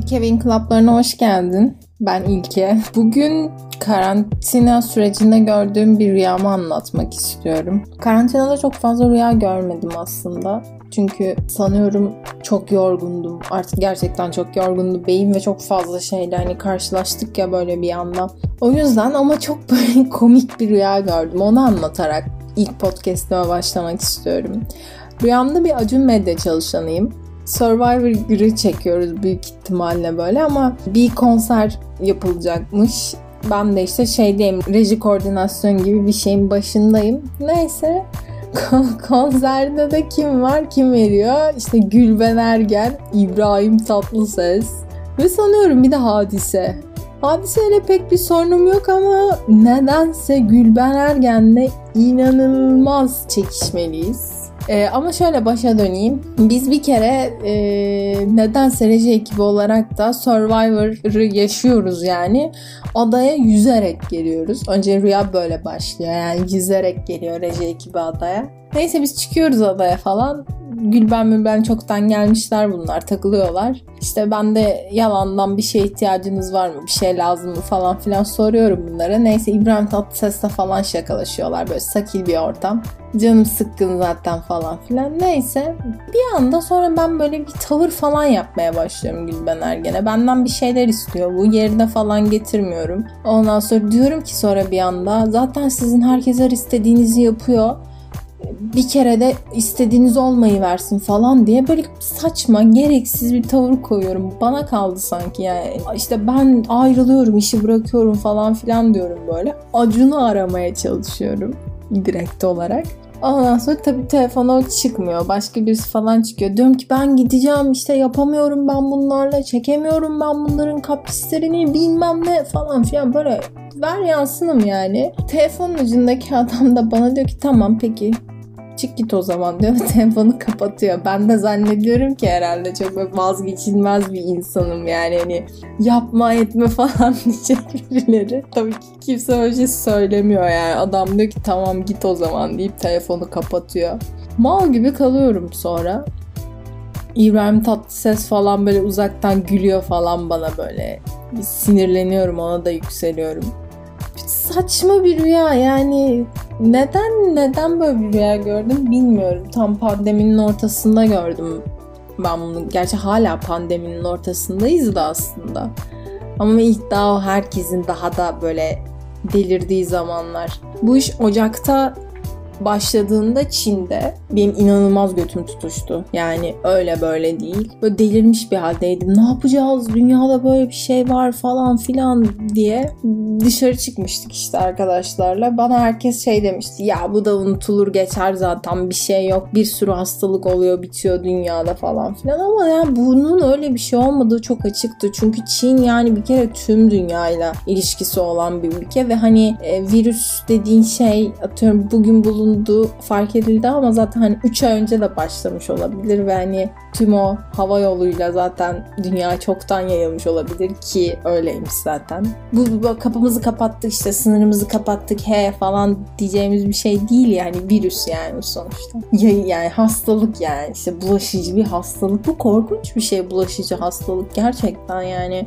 Kevin Club'larına hoş geldin. Ben İlke. Bugün karantina sürecinde gördüğüm bir rüyamı anlatmak istiyorum. Karantinada çok fazla rüya görmedim aslında. Çünkü sanıyorum çok yorgundum. Artık gerçekten çok yorgundu beyin ve çok fazla şeyle hani karşılaştık ya böyle bir anda. O yüzden ama çok böyle komik bir rüya gördüm. Onu anlatarak ilk podcast'ime başlamak istiyorum. Rüyamda bir Acun Medya çalışanıyım. Survivor'ı çekiyoruz büyük ihtimalle böyle ama bir konser yapılacakmış. Ben de işte şeydeyim, reji koordinasyon gibi bir şeyin başındayım. Neyse konserde de kim var kim veriyor? İşte Gülben Ergen, İbrahim Tatlıses ve sanıyorum bir de Hadise. Hadiseyle pek bir sorunum yok ama nedense Gülben Ergen'le inanılmaz çekişmeliyiz. Ee, ama şöyle başa döneyim. Biz bir kere e, neden reji ekibi olarak da Survivor'ı yaşıyoruz yani. Adaya yüzerek geliyoruz. Önce rüya böyle başlıyor. Yani yüzerek geliyor reji ekibi adaya. Neyse biz çıkıyoruz adaya falan. Gülben Mülben çoktan gelmişler bunlar takılıyorlar. İşte ben de yalandan bir şeye ihtiyacınız var mı bir şey lazım mı falan filan soruyorum bunlara. Neyse İbrahim Tatlıses'le falan şakalaşıyorlar böyle sakil bir ortam. Canım sıkkın zaten falan filan. Neyse bir anda sonra ben böyle bir tavır falan yapmaya başlıyorum Gülben Ergen'e. Benden bir şeyler istiyor bu yerine falan getirmiyorum. Ondan sonra diyorum ki sonra bir anda zaten sizin herkes her istediğinizi yapıyor bir kere de istediğiniz olmayı versin falan diye böyle saçma gereksiz bir tavır koyuyorum. Bana kaldı sanki yani. İşte ben ayrılıyorum, işi bırakıyorum falan filan diyorum böyle. Acunu aramaya çalışıyorum direkt olarak. Ondan sonra tabii telefona çıkmıyor. Başka birisi falan çıkıyor. Diyorum ki ben gideceğim işte yapamıyorum ben bunlarla. Çekemiyorum ben bunların kaprislerini bilmem ne falan filan böyle ver yansınım yani. Telefonun ucundaki adam da bana diyor ki tamam peki çık git o zaman diyor ve telefonu kapatıyor. Ben de zannediyorum ki herhalde çok böyle vazgeçilmez bir insanım yani hani yapma etme falan diyecek birileri. Tabii ki kimse öyle şey söylemiyor yani. Adam diyor ki tamam git o zaman deyip telefonu kapatıyor. Mal gibi kalıyorum sonra. İbrahim Tatlıses falan böyle uzaktan gülüyor falan bana böyle. Bir sinirleniyorum ona da yükseliyorum saçma bir rüya yani neden neden böyle bir rüya gördüm bilmiyorum. Tam pandeminin ortasında gördüm ben bunu. Gerçi hala pandeminin ortasındayız da aslında. Ama ilk daha herkesin daha da böyle delirdiği zamanlar. Bu iş Ocak'ta başladığında Çin'de benim inanılmaz götüm tutuştu. Yani öyle böyle değil. Böyle delirmiş bir haldeydim. Ne yapacağız? Dünyada böyle bir şey var falan filan diye dışarı çıkmıştık işte arkadaşlarla. Bana herkes şey demişti. Ya bu da unutulur geçer zaten bir şey yok. Bir sürü hastalık oluyor bitiyor dünyada falan filan. Ama yani bunun öyle bir şey olmadığı çok açıktı. Çünkü Çin yani bir kere tüm dünyayla ilişkisi olan bir ülke ve hani e, virüs dediğin şey atıyorum bugün bulun bulunduğu fark edildi ama zaten hani 3 ay önce de başlamış olabilir ve hani tüm o hava yoluyla zaten dünya çoktan yayılmış olabilir ki öyleymiş zaten. Bu, bu kapımızı kapattık işte sınırımızı kapattık he falan diyeceğimiz bir şey değil yani virüs yani sonuçta. Yani hastalık yani işte bulaşıcı bir hastalık. Bu korkunç bir şey bulaşıcı hastalık gerçekten yani.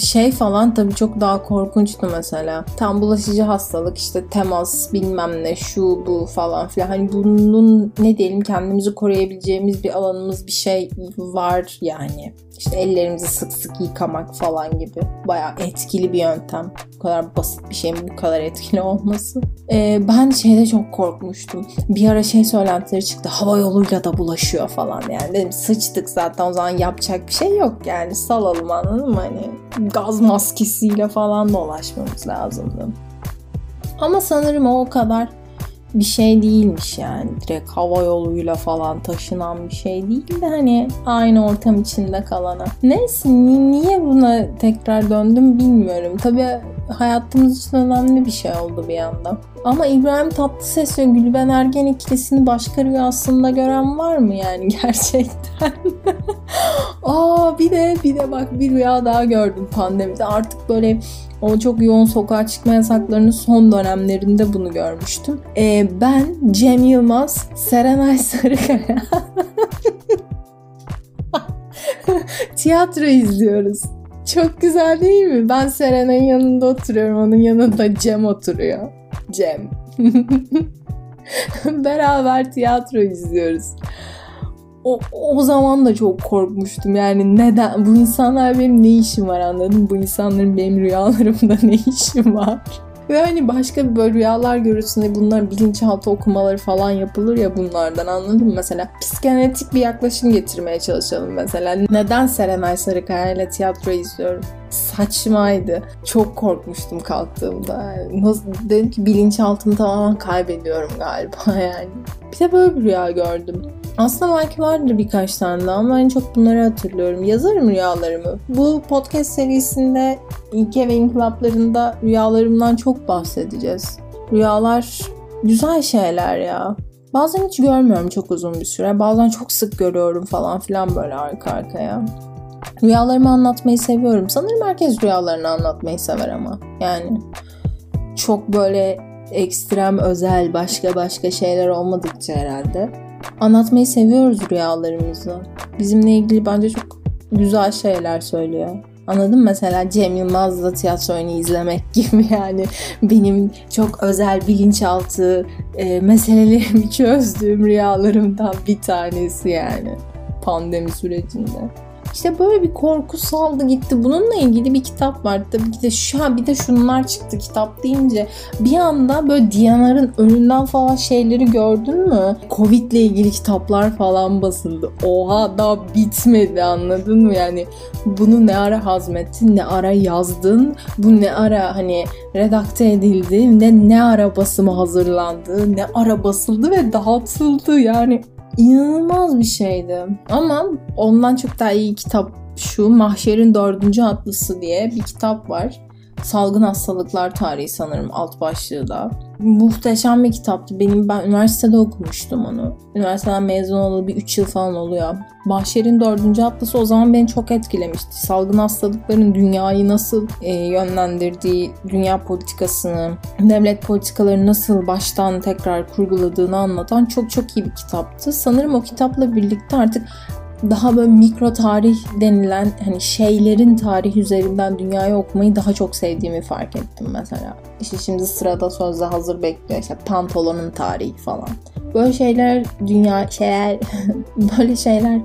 Şey falan tabii çok daha korkunçtu mesela. Tam bulaşıcı hastalık işte temas bilmem ne şu bu falan filan. Hani bunun ne diyelim kendimizi koruyabileceğimiz bir alanımız bir şey var yani. İşte ellerimizi sık sık yıkamak falan gibi. Bayağı etkili bir yöntem. Bu kadar basit bir şeyin bu kadar etkili olması. Ee, ben şeyde çok korkmuştum. Bir ara şey söylentileri çıktı. Hava yoluyla da bulaşıyor falan yani. Dedim sıçtık zaten o zaman yapacak bir şey yok yani. Salalım anladın mı? Hani gaz maskesiyle falan dolaşmamız lazımdı. Ama sanırım o kadar bir şey değilmiş yani. Direkt hava yoluyla falan taşınan bir şey değil de hani aynı ortam içinde kalana. Neyse niye buna tekrar döndüm bilmiyorum. Tabii hayatımız için önemli bir şey oldu bir anda. Ama İbrahim Tatlıses ve Gülben Ergen ikilisini başka rüyasında gören var mı yani gerçekten? Aa bir de bir de bak bir rüya daha gördüm pandemide. Artık böyle o çok yoğun sokağa çıkma yasaklarının son dönemlerinde bunu görmüştüm. Ee, ben Cem Yılmaz, Serenay Sarıkaya Tiyatro izliyoruz. Çok güzel değil mi? Ben Serena'nın yanında oturuyorum. Onun yanında Cem oturuyor. Cem. Beraber tiyatro izliyoruz. O, o zaman da çok korkmuştum. Yani neden? Bu insanlar benim ne işim var anladın? Bu insanların benim rüyalarımda ne işim var? Ve hani başka bir böyle rüyalar görürsün bunlar bilinçaltı okumaları falan yapılır ya bunlardan anladın mı? Mesela psikanalitik bir yaklaşım getirmeye çalışalım mesela. Neden Serenay Sarıkaya ile tiyatro izliyorum? Saçmaydı. Çok korkmuştum kalktığımda. Nasıl, dedim ki bilinçaltımı tamamen kaybediyorum galiba yani. Bir de böyle bir rüya gördüm. Aslında belki vardır birkaç tane daha ama en çok bunları hatırlıyorum. Yazarım rüyalarımı. Bu podcast serisinde İlke ve İnkılaplarında rüyalarımdan çok bahsedeceğiz. Rüyalar güzel şeyler ya. Bazen hiç görmüyorum çok uzun bir süre. Bazen çok sık görüyorum falan filan böyle arka arkaya. Rüyalarımı anlatmayı seviyorum. Sanırım herkes rüyalarını anlatmayı sever ama. Yani çok böyle ekstrem, özel, başka başka şeyler olmadıkça herhalde. Anlatmayı seviyoruz rüyalarımızı. Bizimle ilgili bence çok güzel şeyler söylüyor. Anladın mı? Mesela Cem Yılmaz'la tiyatro oyunu izlemek gibi yani benim çok özel bilinçaltı e, meselelerimi çözdüğüm rüyalarımdan bir tanesi yani pandemi sürecinde. İşte böyle bir korku saldı gitti. Bununla ilgili bir kitap var. Tabii ki de şu an bir de şunlar çıktı kitap deyince. Bir anda böyle Diyanar'ın önünden falan şeyleri gördün mü? Covid ile ilgili kitaplar falan basıldı. Oha daha bitmedi anladın mı? Yani bunu ne ara hazmettin, ne ara yazdın, bu ne ara hani redakte edildi, ne ne ara basımı hazırlandı, ne ara basıldı ve dağıtıldı. Yani inanılmaz bir şeydi. Ama ondan çok daha iyi kitap şu Mahşer'in Dördüncü Atlısı diye bir kitap var. Salgın Hastalıklar Tarihi sanırım alt başlığı da. Muhteşem bir kitaptı. Benim ben üniversitede okumuştum onu. Üniversiteden mezun olalı bir 3 yıl falan oluyor. Bahşer'in dördüncü haftası o zaman beni çok etkilemişti. Salgın hastalıkların dünyayı nasıl e, yönlendirdiği, dünya politikasını, devlet politikaları nasıl baştan tekrar kurguladığını anlatan çok çok iyi bir kitaptı. Sanırım o kitapla birlikte artık daha böyle mikro tarih denilen hani şeylerin tarih üzerinden dünyayı okumayı daha çok sevdiğimi fark ettim mesela. İşte şimdi sırada sözde hazır bekliyor işte pantolonun tarihi falan. Böyle şeyler dünya şeyler böyle şeyler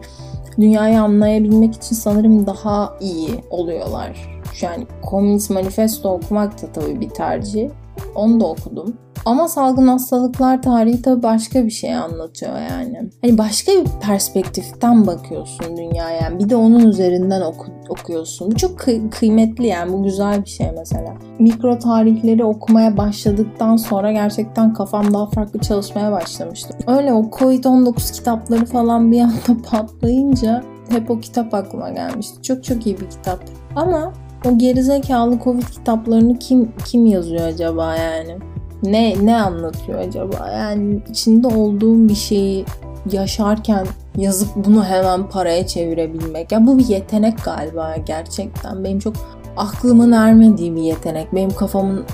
dünyayı anlayabilmek için sanırım daha iyi oluyorlar. Yani Komünist Manifesto okumak da tabii bir tercih. Onu da okudum. Ama salgın hastalıklar tarihi tabii başka bir şey anlatıyor yani. Hani başka bir perspektiften bakıyorsun dünyaya yani. Bir de onun üzerinden oku, okuyorsun. Bu çok kı- kıymetli yani. Bu güzel bir şey mesela. Mikro tarihleri okumaya başladıktan sonra gerçekten kafam daha farklı çalışmaya başlamıştı. Öyle o Covid-19 kitapları falan bir anda patlayınca hep o kitap aklıma gelmişti. Çok çok iyi bir kitap. Ama o gerizekalı Covid kitaplarını kim kim yazıyor acaba yani? Ne ne anlatıyor acaba? Yani içinde olduğum bir şeyi yaşarken yazıp bunu hemen paraya çevirebilmek. Ya bu bir yetenek galiba gerçekten. Benim çok aklımın ermediği bir yetenek. Benim kafamın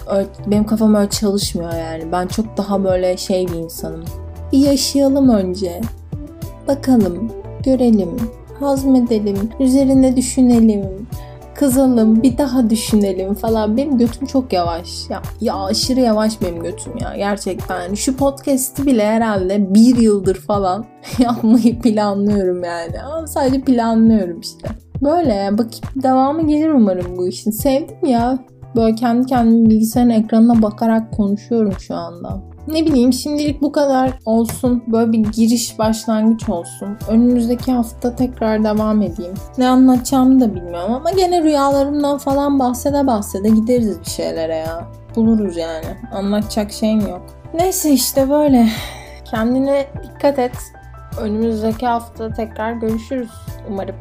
benim kafam öyle çalışmıyor yani. Ben çok daha böyle şey bir insanım. Bir yaşayalım önce. Bakalım, görelim, hazmedelim, üzerine düşünelim kızalım bir daha düşünelim falan. Benim götüm çok yavaş. Ya, ya aşırı yavaş benim götüm ya. Gerçekten. Şu podcast'i bile herhalde bir yıldır falan yapmayı planlıyorum yani. Ama sadece planlıyorum işte. Böyle ya bakayım devamı gelir umarım bu işin. Sevdim ya. Böyle kendi kendime bilgisayarın ekranına bakarak konuşuyorum şu anda. Ne bileyim şimdilik bu kadar olsun. Böyle bir giriş başlangıç olsun. Önümüzdeki hafta tekrar devam edeyim. Ne anlatacağımı da bilmiyorum ama gene rüyalarımdan falan bahsede bahsede gideriz bir şeylere ya. Buluruz yani. Anlatacak şeyim yok. Neyse işte böyle. Kendine dikkat et. Önümüzdeki hafta tekrar görüşürüz umarım.